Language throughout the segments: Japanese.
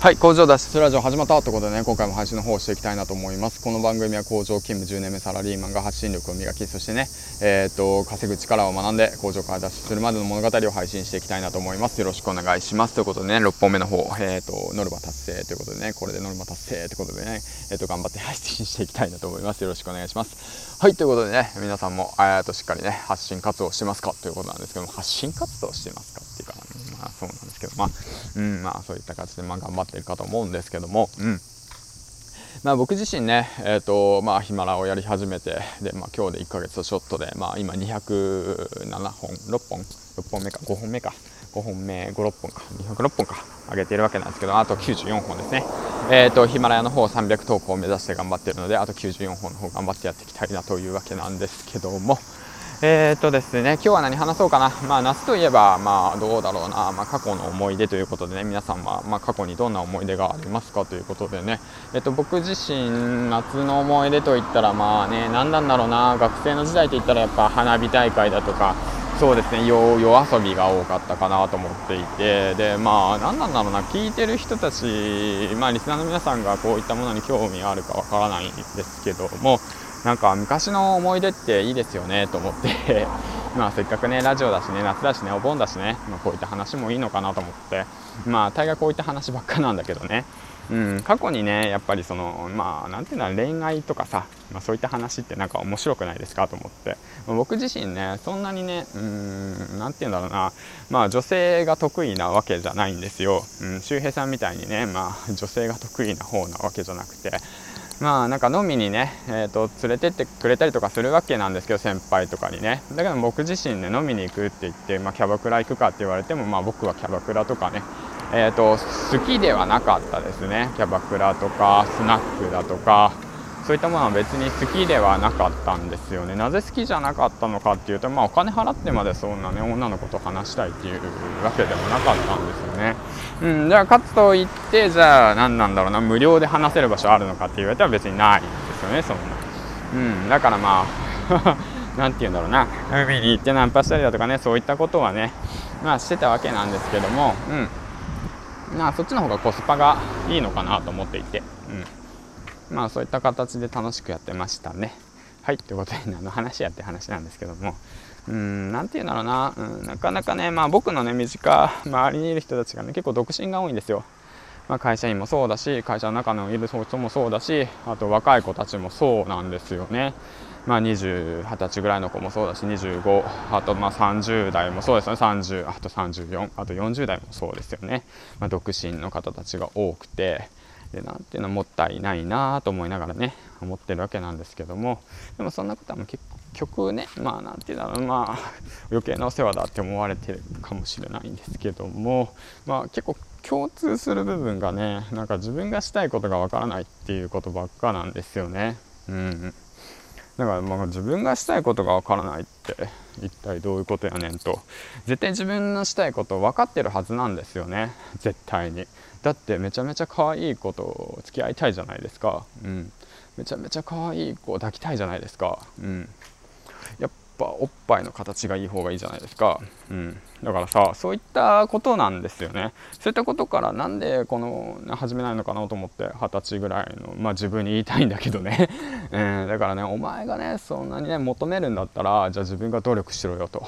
はい工場脱出ラジオ始まったということでね今回も配信の方をしていきたいなと思います。この番組は工場勤務10年目サラリーマンが発信力を磨きそしてねえー、っと稼ぐ力を学んで工場から脱出するまでの物語を配信していきたいなと思います。よろしくお願いします。ということでね6本目の方えー、っとノルマ達成ということでねこれでノルマ達成ということでねえー、っと頑張って配信していきたいなと思います。よろしくお願いします。はいということでね皆さんもえっとしっかりね発信活動してますか？ということなんですけども発信活動してますか？っそうなんですけどまあうんまあそういった形でまあ頑張っているかと思うんですけどもうん。まあ、僕自身ね、えーとまあ、ヒマラをやり始めてで、まあ、今日で1ヶ月とちょっとで、まあ、今207本6本6本目か5本目か5本目56本か206本か上げているわけなんですけどあと94本ですね、えーとヒマラヤの方300投稿を目指して頑張っているのであと94本の方頑張ってやっていきたいなというわけなんですけどもえー、っとですね、今日は何話そうかな。まあ、夏といえば、まあ、どうだろうな。まあ、過去の思い出ということでね、皆さんは、まあ、過去にどんな思い出がありますか？ということでね、えっと、僕自身、夏の思い出といったら、まあね、何なんだろうな。学生の時代といったら、やっぱ花火大会だとか、そうですね夜遊びが多かったかなと思っていてでまあ何なんだろうな聞いてる人たちまあリスナーの皆さんがこういったものに興味があるかわからないんですけどもなんか昔の思い出っていいですよねと思って。まあせっかくねラジオだしね夏だしねお盆だしね、まあ、こういった話もいいのかなと思って。まあ大概こういった話ばっかなんだけどね。うん、過去にねやっぱりそのまあなんていうの恋愛とかさ、まあ、そういった話ってなんか面白くないですかと思って、僕自身ねそんなにねうんなんていうんだろうな。まあ女性が得意なわけじゃないんですよ、うん、周平さんみたいにねまあ女性が得意な方なわけじゃなくて。まあなんか飲みにね、えーと、連れてってくれたりとかするわけなんですけど先輩とかにね。だけど僕自身ね飲みに行くって言って、まあ、キャバクラ行くかって言われても、まあ、僕はキャバクラとかね。えーと、好きではなかったですね。キャバクラとかスナックだとか。そういったものは別に好きではなかったんですよね。なぜ好きじゃなかったのかっていうと、まあ、お金払ってまでそんなね女の子と話したいっていうわけでもなかったんですよね。うんじゃあかつといってじゃあ何なんだろうな無料で話せる場所あるのかって言われたら別にないんですよねそんな。うんだからまあ 何て言うんだろうな。海に行ってナンパしたりだとかねそういったことはねまあしてたわけなんですけどもうん。まあそっちの方がコスパがいいのかなと思っていて、うん、まあそういった形で楽しくやってましたね。はいということであの話やって話なんですけどもうん何て言うんだろうな、うん、なかなかねまあ僕のね身近周りにいる人たちがね結構独身が多いんですよ。まあ、会社員もそうだし会社の中のいる人もそうだしあと若い子たちもそうなんですよね。まあ、20、20歳ぐらいの子もそうだし、25、あとまあ30代もそうですよね、30、あと34、あと40代もそうですよね、まあ、独身の方たちが多くて、でなんていうのもったいないなと思いながらね、思ってるわけなんですけども、でもそんなことは結局ね、まあなんていうんだろう、まあ 余計なお世話だって思われてるかもしれないんですけども、まあ結構共通する部分がね、なんか自分がしたいことがわからないっていうことばっかなんですよね。うん。だからまあ自分がしたいことがわからないって一体どういうことやねんと。絶対自分のしたいこと分かってるはずなんですよね。絶対に。だってめちゃめちゃ可愛い子と付き合いたいじゃないですか。うん。めちゃめちゃ可愛い子抱きたいじゃないですか。うん。やっぱおっぱいの形がいい方がいいじゃないですか、うん、だからさそういったことなんですよね。そういったことからなんでこの始めないのかなと思って二十歳ぐらいの、まあ、自分に言いたいんだけどね、え ー、だからねお前がねそんなにね求めるんだったらじゃあ自分が努力しろよと。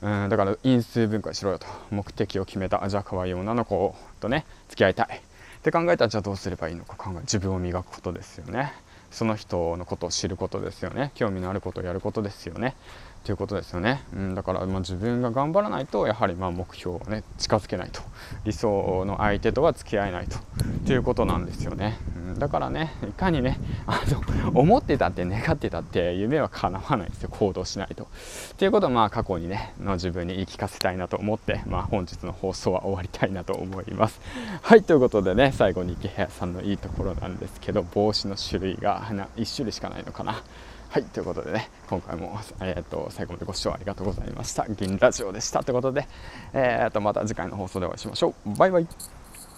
うん、だから因数分解しろよと。目的を決めた。じゃあ可愛い女の子とね付き合いたい。って考えたらじゃあどうすればいいのか考え自分を磨くことですよねその人のことを知ることですよね。興味のあることをやることですよね。ということですよね、うん、だからまあ自分が頑張らないとやはりまあ目標をね近づけないと。理想の相手とは付き合えないと。ということなんですよね、だからねいかにねあの思ってたって願ってたって夢は叶わないですよ行動しないとということをまあ過去にねの自分に言い聞かせたいなと思って、まあ、本日の放送は終わりたいなと思いますはいということでね最後に池谷さんのいいところなんですけど帽子の種類が1種類しかないのかなはい、ということでね、今回も、えーと、最後までご視聴ありがとうございました。銀ラジオでした。ということで、えーと、また次回の放送でお会いしましょう。バイバイ。